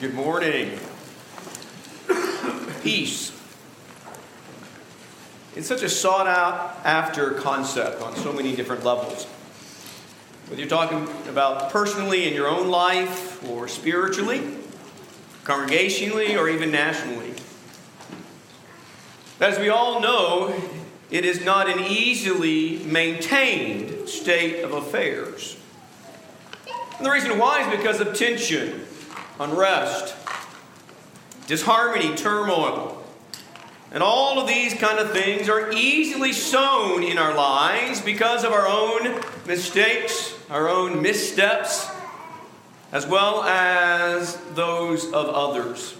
Good morning. Peace. It's such a sought out after concept on so many different levels. Whether you're talking about personally in your own life or spiritually, congregationally, or even nationally. As we all know, it is not an easily maintained state of affairs. And the reason why is because of tension, unrest, disharmony, turmoil. And all of these kind of things are easily sown in our lives because of our own mistakes, our own missteps, as well as those of others.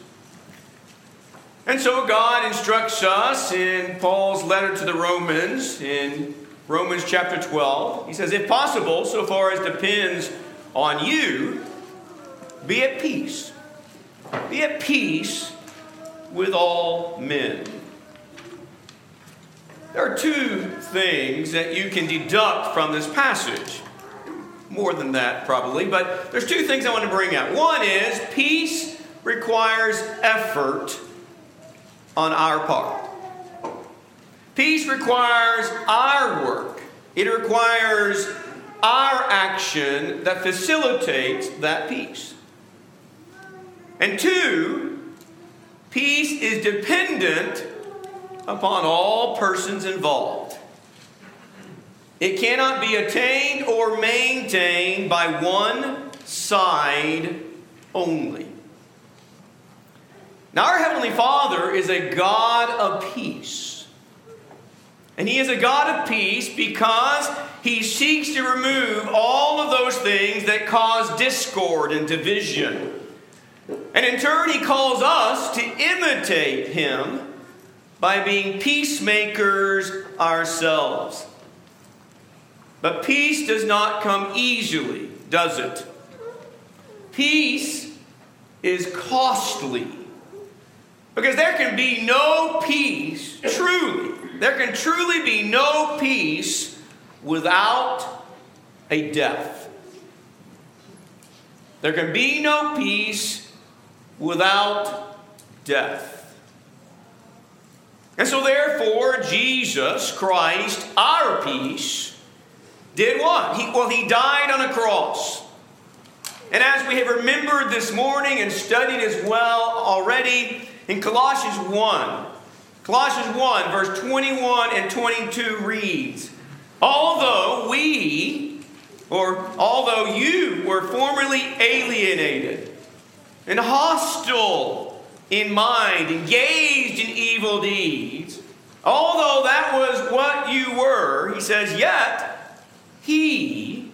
And so God instructs us in Paul's letter to the Romans, in Romans chapter 12. He says, If possible, so far as depends on you, be at peace. Be at peace with all men. There are two things that you can deduct from this passage. More than that, probably, but there's two things I want to bring out. One is peace requires effort on our part. Peace requires our work, it requires our action that facilitates that peace. And two, peace is dependent upon all persons involved. It cannot be attained or maintained by one side only. Now, our Heavenly Father is a God of peace. And He is a God of peace because He seeks to remove all of those things that cause discord and division. And in turn, He calls us to imitate Him by being peacemakers ourselves. But peace does not come easily, does it? Peace is costly. Because there can be no peace, truly, there can truly be no peace without a death. There can be no peace without death. And so, therefore, Jesus Christ, our peace, did what? He, well, he died on a cross. And as we have remembered this morning and studied as well already in Colossians 1, Colossians 1, verse 21 and 22 reads, Although we, or although you were formerly alienated and hostile in mind, engaged in evil deeds, although that was what you were, he says, yet he,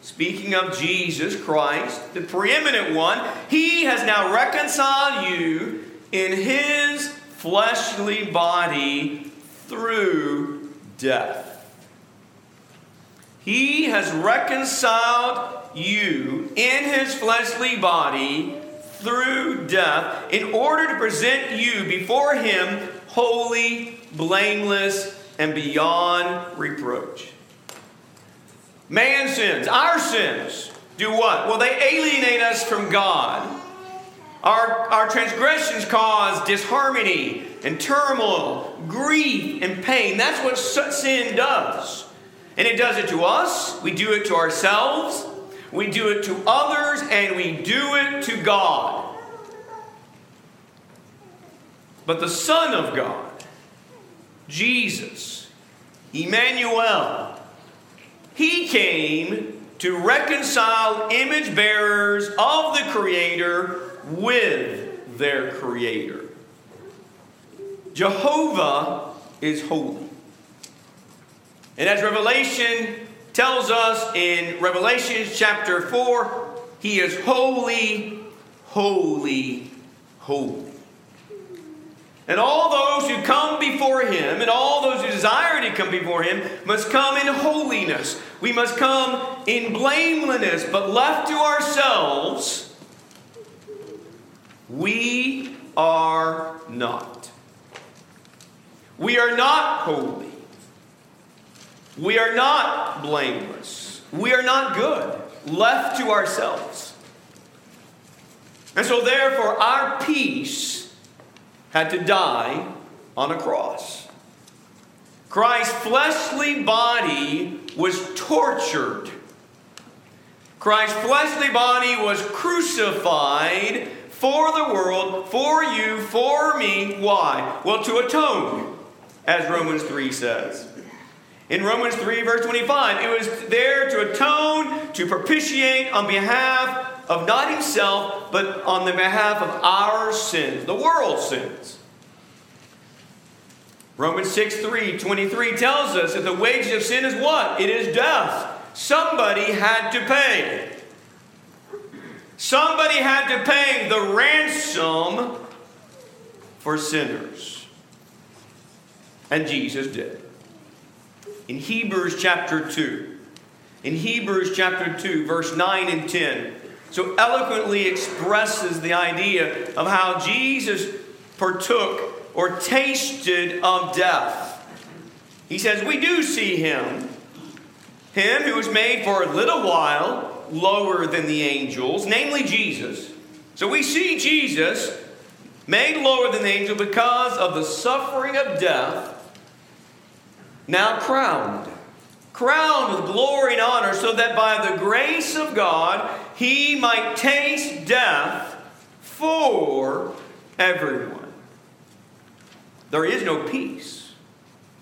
speaking of Jesus Christ, the preeminent one, he has now reconciled you in his fleshly body through death. He has reconciled you in his fleshly body through death in order to present you before him holy, blameless, and beyond reproach. Man sins, our sins, do what? Well, they alienate us from God. Our, our transgressions cause disharmony and turmoil, grief and pain. That's what sin does. And it does it to us, we do it to ourselves, we do it to others, and we do it to God. But the Son of God, Jesus, Emmanuel, he came to reconcile image bearers of the Creator with their Creator. Jehovah is holy. And as Revelation tells us in Revelation chapter 4, he is holy, holy, holy. And all those who come before him, and all those who desire to come before him, must come in holiness. We must come in blamelessness, but left to ourselves, we are not. We are not holy. We are not blameless. We are not good, left to ourselves. And so, therefore, our peace had to die on a cross. Christ's fleshly body was tortured. Christ's fleshly body was crucified for the world, for you, for me. Why? Well, to atone, as Romans 3 says. In Romans 3, verse 25, it was there to atone, to propitiate on behalf of not himself, but on the behalf of our sins, the world's sins. Romans 6 3 23 tells us that the wages of sin is what? It is death. Somebody had to pay. Somebody had to pay the ransom for sinners. And Jesus did. In Hebrews chapter 2, in Hebrews chapter 2, verse 9 and 10, so eloquently expresses the idea of how Jesus partook or tasted of death. He says, We do see him, him who was made for a little while lower than the angels, namely Jesus. So we see Jesus made lower than the angel because of the suffering of death, now crowned crowned with glory and honor, so that by the grace of God he might taste death for everyone. There is no peace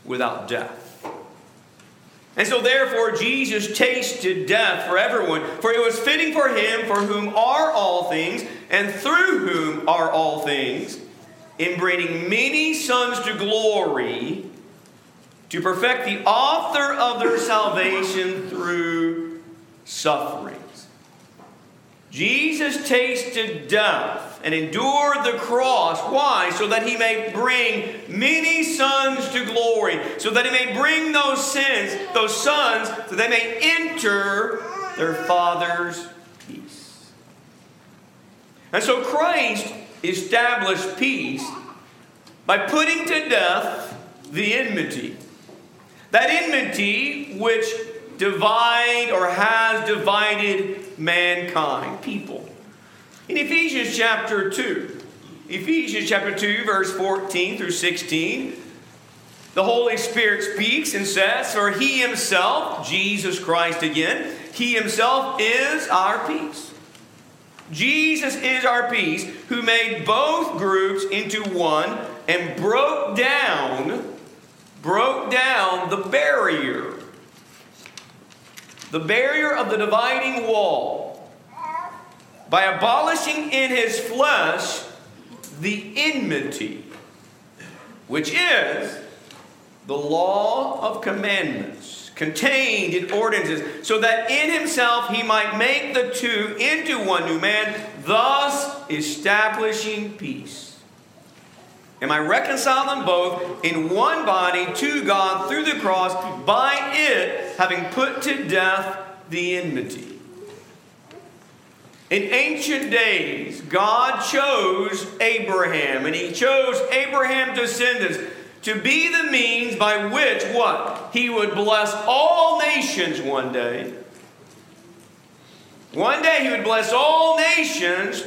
without death. And so, therefore, Jesus tasted death for everyone, for it was fitting for him for whom are all things, and through whom are all things, in bringing many sons to glory to perfect the author of their salvation through sufferings. Jesus tasted death and endured the cross. Why? So that he may bring many sons to glory, so that he may bring those sins, those sons, so they may enter their Father's peace. And so Christ established peace by putting to death the enmity that enmity which divide or has divided mankind, people. In Ephesians chapter 2, Ephesians chapter 2, verse 14 through 16, the Holy Spirit speaks and says, For he himself, Jesus Christ again, he himself is our peace. Jesus is our peace, who made both groups into one and broke down broke down the barrier, the barrier of the dividing wall, by abolishing in his flesh the enmity, which is the law of commandments contained in ordinances, so that in himself he might make the two into one new man, thus establishing peace and I reconcile them both in one body to God through the cross, by it having put to death the enmity. In ancient days, God chose Abraham, and he chose Abraham's descendants to be the means by which what? He would bless all nations one day. One day he would bless all nations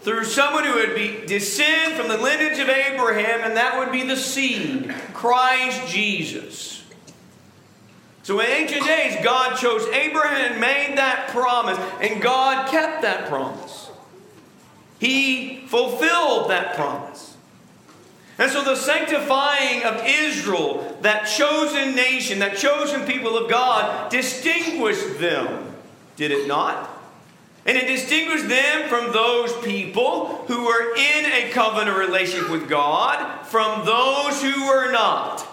through someone who would be descend from the lineage of Abraham, and that would be the seed, Christ Jesus. So in ancient days, God chose Abraham and made that promise, and God kept that promise. He fulfilled that promise. And so the sanctifying of Israel, that chosen nation, that chosen people of God, distinguished them, did it not? And it distinguished them from those people who were in a covenant relationship with God from those who were not.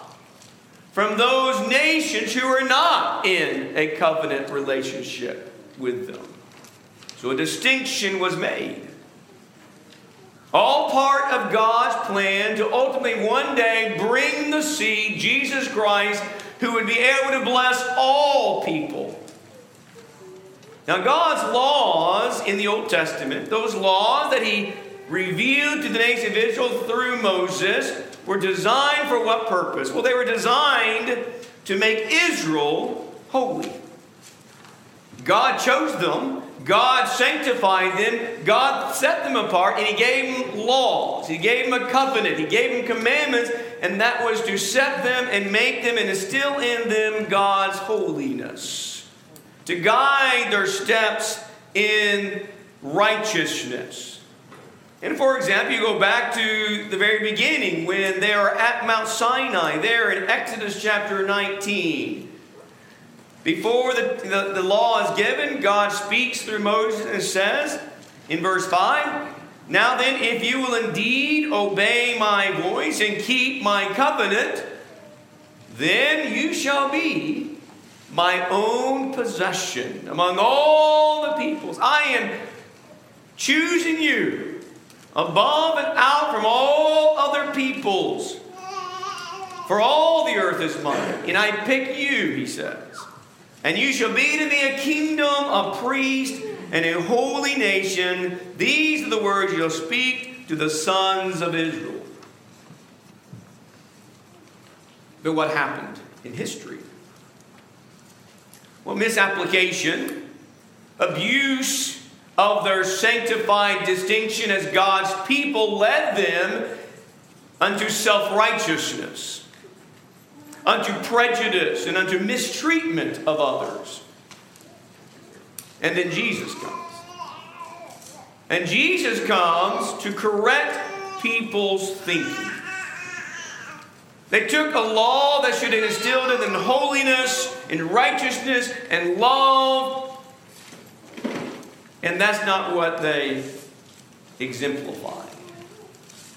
From those nations who were not in a covenant relationship with them. So a distinction was made. All part of God's plan to ultimately one day bring the seed, Jesus Christ, who would be able to bless all people now, God's laws in the Old Testament, those laws that He revealed to the nation of Israel through Moses, were designed for what purpose? Well, they were designed to make Israel holy. God chose them, God sanctified them, God set them apart, and He gave them laws. He gave them a covenant, He gave them commandments, and that was to set them and make them and instill in them God's holiness, to guide their steps in righteousness. And for example, you go back to the very beginning when they are at Mount Sinai, there in Exodus chapter 19. Before the, the, the, law is given, God speaks through Moses and says in verse 5 Now then, if you will indeed obey my voice and keep my covenant, then you shall be my own possession among all the peoples. I am choosing you above and out from all other peoples. For all the earth is mine, and I pick you, he says. And you shall be to me a kingdom, a priest, and a holy nation. These are the words you'll speak to the sons of Israel. But what happened in history? Well, misapplication, abuse, of their sanctified distinction as God's people led them unto self righteousness, unto prejudice, and unto mistreatment of others. And then Jesus comes. And Jesus comes to correct people's thinking. They took a law that should have instilled in them holiness and righteousness and love and that's not what they exemplify.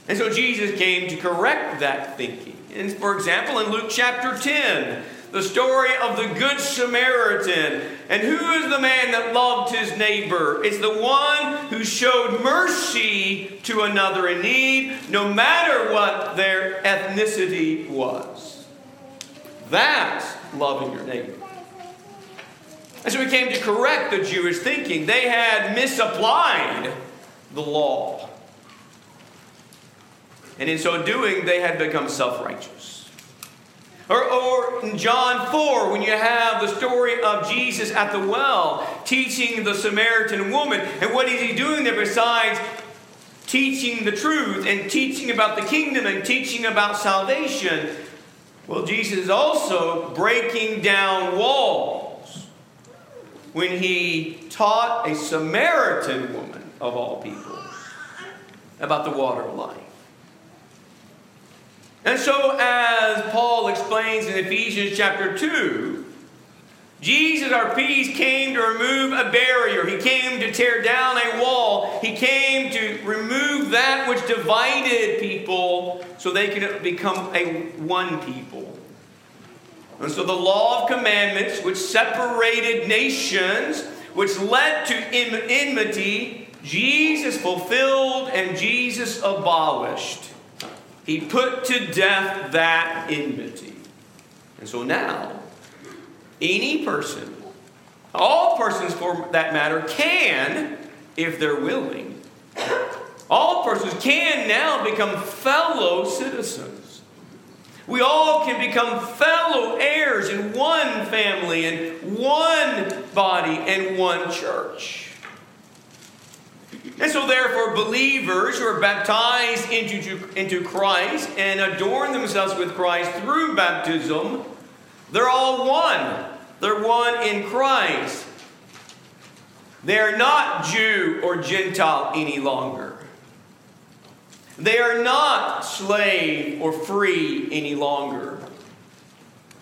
And so Jesus came to correct that thinking. And for example, in Luke chapter 10, the story of the Good Samaritan. And who is the man that loved his neighbor? It's the one who showed mercy to another in need, no matter what their ethnicity was. That's loving your neighbor. And so we came to correct the Jewish thinking. They had misapplied the law. And in so doing, they had become self righteous. Or, or in John 4, when you have the story of Jesus at the well teaching the Samaritan woman, and what is he doing there besides teaching the truth and teaching about the kingdom and teaching about salvation? Well, Jesus is also breaking down walls when he taught a Samaritan woman, of all people, about the water of life. And so, as Paul explains in Ephesians chapter 2, Jesus, our peace, came to remove a barrier. He came to tear down a wall. He came to remove that which divided people so they could become a one people. And so the law of commandments, which separated nations, which led to enmity, Jesus fulfilled and Jesus abolished. He put to death that enmity. And so now, any person, all persons for that matter, can, if they're willing, all persons can now become fellow citizens. We all can become fellow heirs in one family and one body and one church. And so, therefore, believers who are baptized into, into Christ and adorn themselves with Christ through baptism, they're all one. They're one in Christ. They're not Jew or Gentile any longer. They are not slave or free any longer.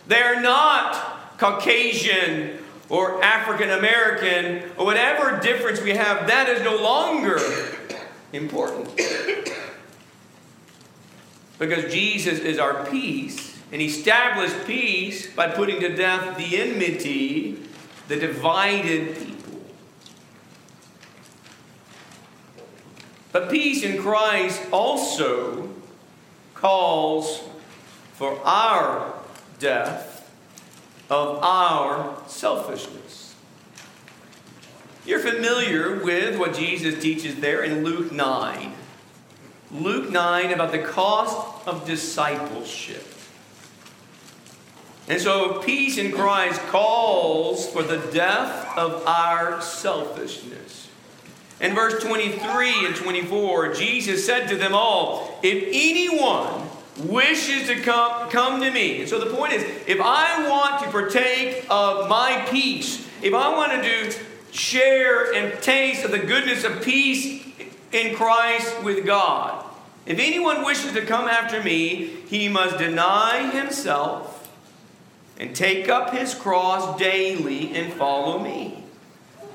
They are not Caucasian or African American or whatever difference we have. That is no longer important. Because Jesus is our peace, and He established peace by putting to death the enmity, the divided people. But peace in Christ also calls for our death of our selfishness. You're familiar with what Jesus teaches there in Luke 9. Luke 9 about the cost of discipleship. And so, peace in Christ calls for the death of our selfishness. In verse 23 and 24, Jesus said to them all, If anyone wishes to come, come to me. And so the point is, if I want to partake of my peace, if I want to share and taste of the goodness of peace in Christ with God, if anyone wishes to come after me, he must deny himself and take up his cross daily and follow me.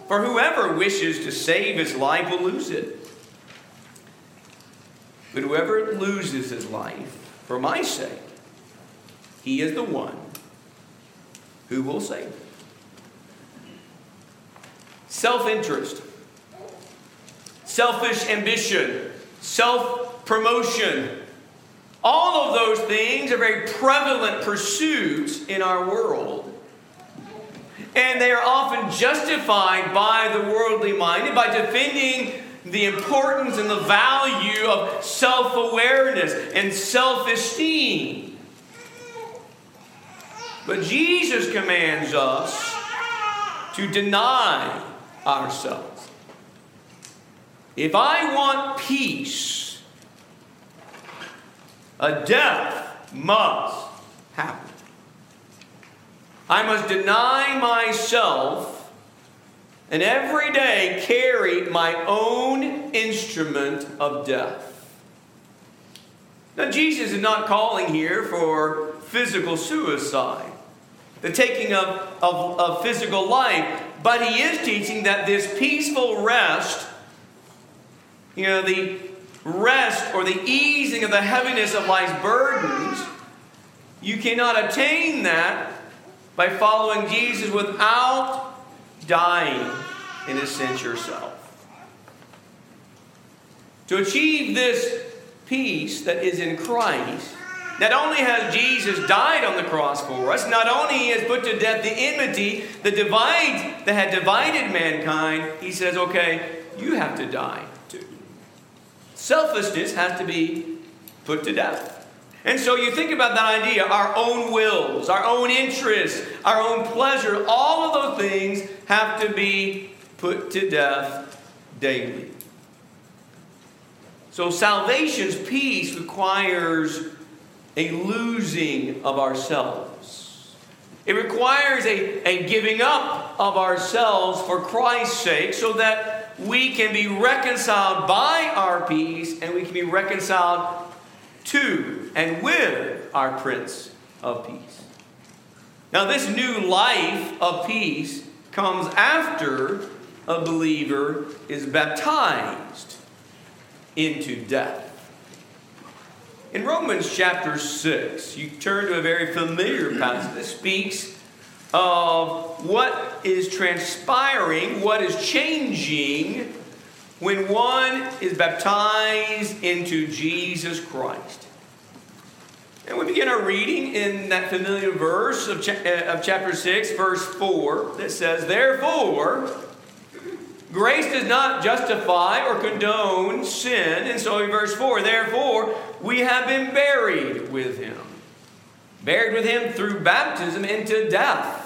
For whoever wishes to save his life will lose it. But whoever loses his life for my sake, he is the one who will save. Self interest, selfish ambition, self promotion, all of those things are very prevalent pursuits in our world. And they are often justified by the worldly minded by defending the importance and the value of self awareness and self esteem. But Jesus commands us to deny ourselves. If I want peace, a death must happen. I must deny myself and every day carry my own instrument of death. Now, Jesus is not calling here for physical suicide, the taking of, of, of physical life, but he is teaching that this peaceful rest, you know, the rest or the easing of the heaviness of life's burdens, you cannot attain that by following Jesus without dying, in a sense, yourself. To achieve this peace that is in Christ, not only has Jesus died on the cross for us, not only has put to death the enmity that divides that had divided mankind, he says, okay, you have to die. Too. Selfishness has to be put to death. And so you think about that idea our own wills, our own interests, our own pleasure, all of those things have to be put to death daily. So salvation's peace requires a losing of ourselves. It requires a, a giving up of ourselves for Christ's sake so that we can be reconciled by our peace and we can be reconciled to and with our Prince of Peace. Now, this new life of peace comes after a believer is baptized into death. In Romans chapter 6, you turn to a very familiar passage that speaks of what is transpiring, what is changing when one is baptized into Jesus Christ. And we begin our reading in that familiar verse of, cha- uh, of chapter 6, verse 4, that says, Therefore, grace does not justify or condone sin. And so in verse 4, therefore, we have been buried with him. Buried with him through baptism into death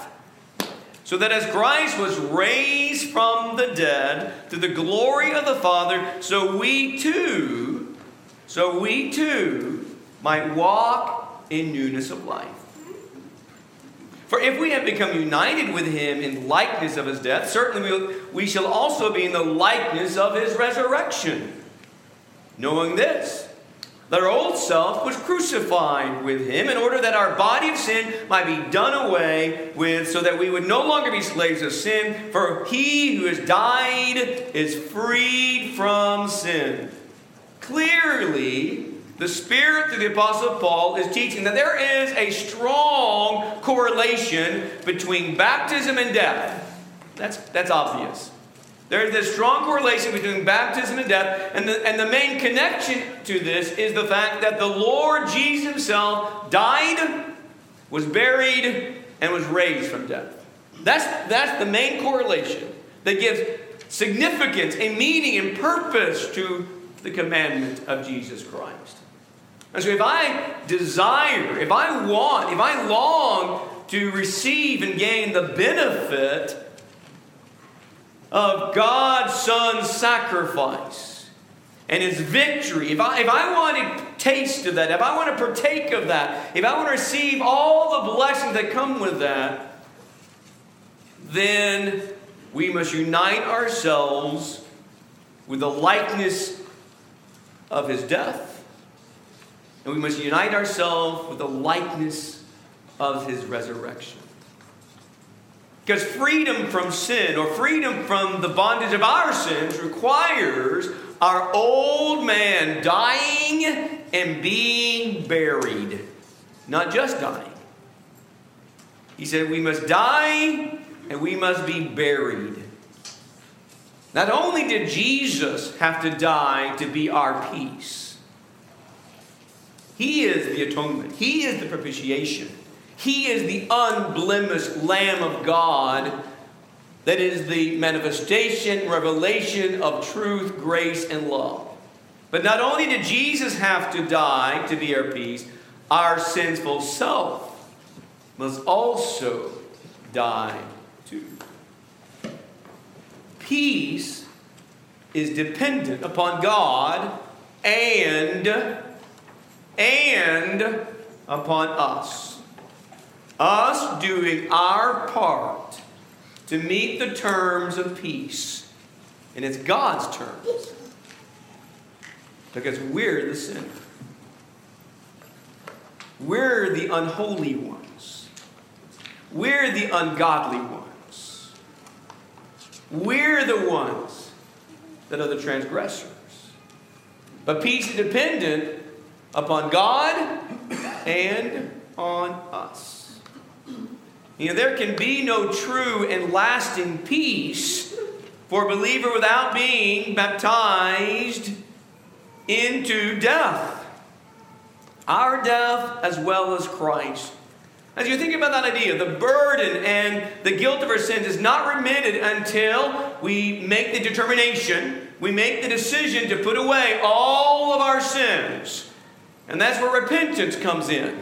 so that as Christ was raised from the dead to the glory of the Father, so we too, so we too might walk in newness of life. For if we have become united with him in likeness of his death, certainly we shall also be in the likeness of his resurrection. Knowing this, that our old self was crucified with him in order that our body of sin might be done away with, so that we would no longer be slaves of sin. For he who has died is freed from sin. Clearly, the Spirit through the Apostle Paul is teaching that there is a strong correlation between baptism and death. That's, that's obvious. There's this strong correlation between baptism and death, and the, and the main connection to this is the fact that the Lord Jesus Himself died, was buried, and was raised from death. That's, that's the main correlation that gives significance, a meaning, and purpose to the commandment of Jesus Christ. And so, if I desire, if I want, if I long to receive and gain the benefit of God's Son's sacrifice and his victory, if I, if I want to taste of that, if I want to partake of that, if I want to receive all the blessings that come with that, then we must unite ourselves with the likeness of his death. And we must unite ourselves with the likeness of his resurrection. Because freedom from sin or freedom from the bondage of our sins requires our old man dying and being buried. Not just dying. He said, We must die and we must be buried. Not only did Jesus have to die to be our peace, He is the atonement, He is the propitiation, He is the unblemished Lamb of God that is the manifestation, revelation of truth, grace, and love. But not only did Jesus have to die to be our peace, our sinful self must also die too. Peace is dependent upon God and and upon us. Us doing our part to meet the terms of peace. And it's God's terms. Because we're the sinner. We're the unholy ones. We're the ungodly ones. We're the ones that are the transgressors. But peace is dependent upon God and on us. You know, there can be no true and lasting peace for a believer without being baptized into death. Our death as well as Christ. As you think about that idea, the burden and the guilt of our sins is not remitted until we make the determination, we make the decision to put away all of our sins. And that's where repentance comes in.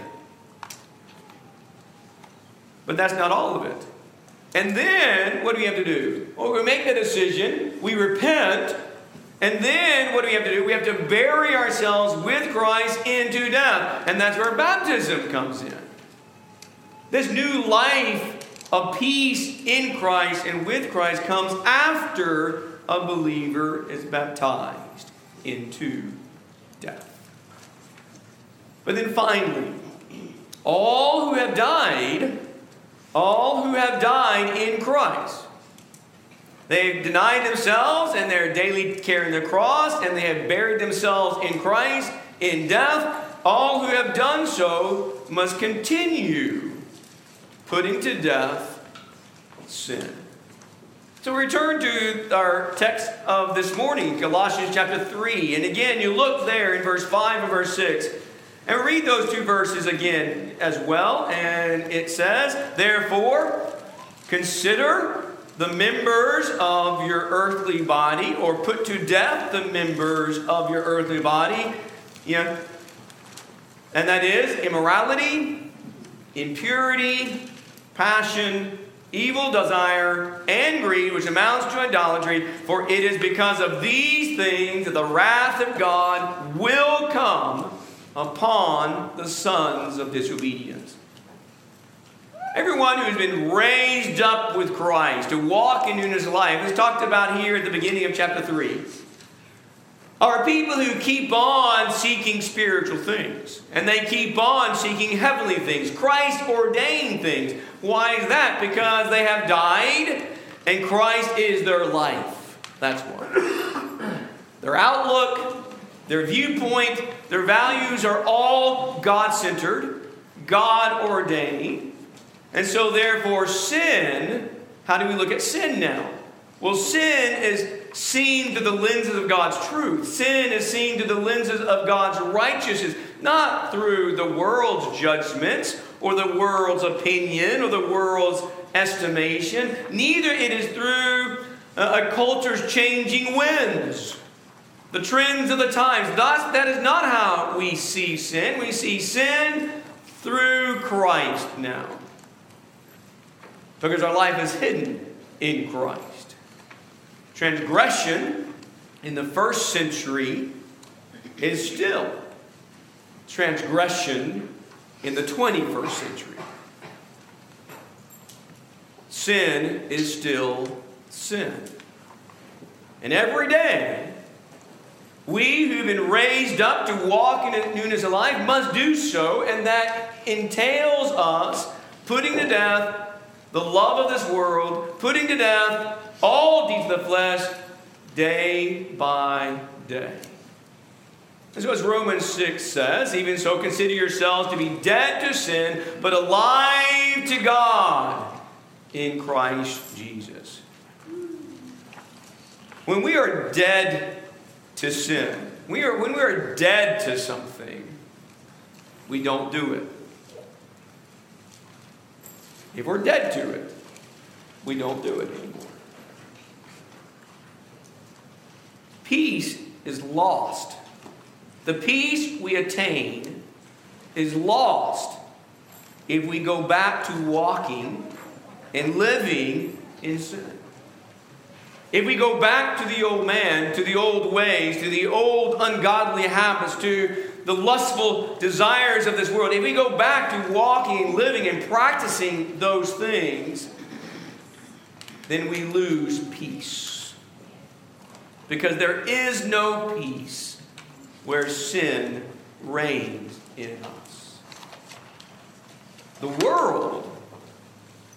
But that's not all of it. And then, what do we have to do? Well, we make the decision, we repent, and then what do we have to do? We have to bury ourselves with Christ into death. And that's where baptism comes in. This new life of peace in Christ and with Christ comes after a believer is baptized into death. But then finally, all who have died, all who have died in Christ, They've denied themselves and they're daily carrying the cross, and they have buried themselves in Christ in death. All who have done so must continue putting to death sin. So we return to our text of this morning, Colossians chapter 3. And again, you look there in verse 5 and verse 6. And read those two verses again as well. And it says, Therefore, consider the members of your earthly body, or put to death the members of your earthly body. Yeah. And that is immorality, impurity, passion, evil desire, and greed, which amounts to idolatry. For it is because of these things that the wrath of God will come upon the sons of disobedience. Everyone who's been raised up with Christ to walk in newness of life is talked about here at the beginning of chapter 3 are people who keep on seeking spiritual things and they keep on seeking heavenly things, Christ ordained things. Why is that? Because they have died and Christ is their life. That's why. Their outlook, their viewpoint, their values are all God centered, God ordained. And so, therefore, sin, how do we look at sin now? Well, sin is seen through the lenses of God's truth. Sin is seen through the lenses of God's righteousness, not through the world's judgments or the world's opinion or the world's estimation. Neither it is through uh, a culture's changing winds, the trends of the times. Thus, that is not how we see sin. We see sin through Christ now. Because our life is hidden in Christ. Transgression in the first century is still transgression in the 21st century. Sin is still sin. And every day, we who've been raised up to walk in newness of life must do so, and that entails us putting to death the love of this world, putting to death all deeds of the flesh day by day. And so, as Romans 6 says, even so, consider yourselves to be dead to sin, but alive to God in Christ Jesus. When we are dead to sin, we are, when we are dead to something, we don't do it. If we're dead to it, we don't do it anymore. Peace is lost. The peace we attain is lost if we go back to walking and living in sin. If we go back to the old man, to the old ways, to the old ungodly habits, to the lustful desires of this world, if we go back to walking, living, and practicing those things, then we lose peace. Because there is no peace where sin reigns in us. The world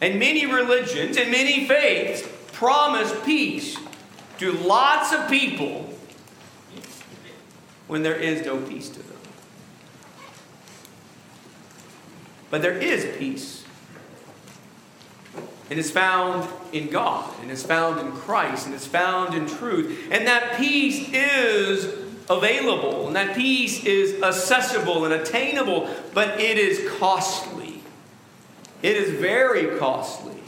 and many religions and many faiths promise peace to lots of people when there is no peace to them. But there is peace. And it's found in God, and it's found in Christ, and it's found in truth. And that peace is available, and that peace is accessible and attainable, but it is costly. It is very costly.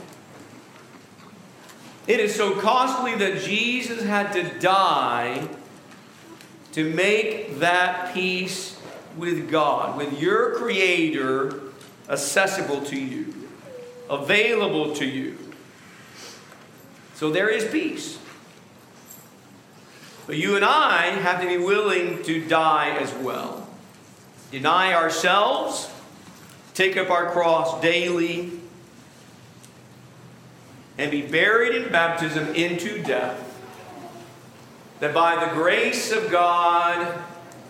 It is so costly that Jesus had to die to make that peace with God, with your Creator, accessible to you, available to you. So there is peace. But you and I have to be willing to die as well. Deny ourselves, take up our cross daily, and be buried in baptism into death. That by the grace of God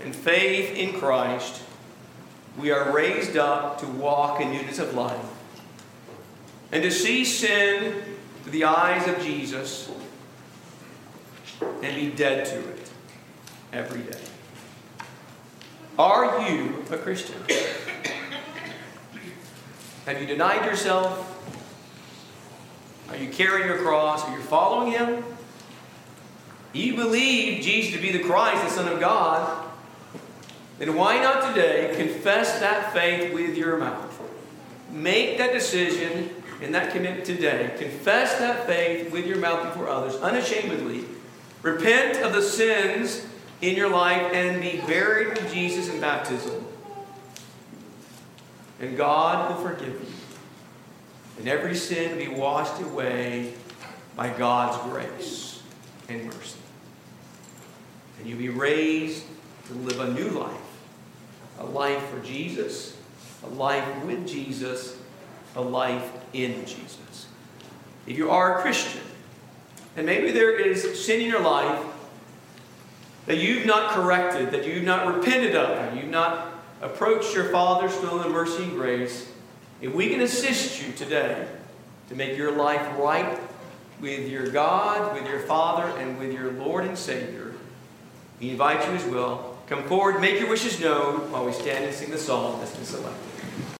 and faith in Christ, we are raised up to walk in newness of life and to see sin through the eyes of Jesus and be dead to it every day. Are you a Christian? Have you denied yourself? Are you carrying your cross? Are you following Him? You believe Jesus to be the Christ, the Son of God, then why not today confess that faith with your mouth? Make that decision and that commitment today. Confess that faith with your mouth before others, unashamedly. Repent of the sins in your life and be buried with Jesus in baptism. And God will forgive you. And every sin be washed away by God's grace and mercy. And you'll be raised to live a new life a life for Jesus, a life with Jesus, a life in Jesus. If you are a Christian, and maybe there is sin in your life that you've not corrected, that you've not repented of, you've not approached your Father's throne of mercy and grace, if we can assist you today to make your life right with your God, with your Father, and with your Lord and Savior, we invite you as well Come forward, make your wishes known while we stand and sing the song that's been selected.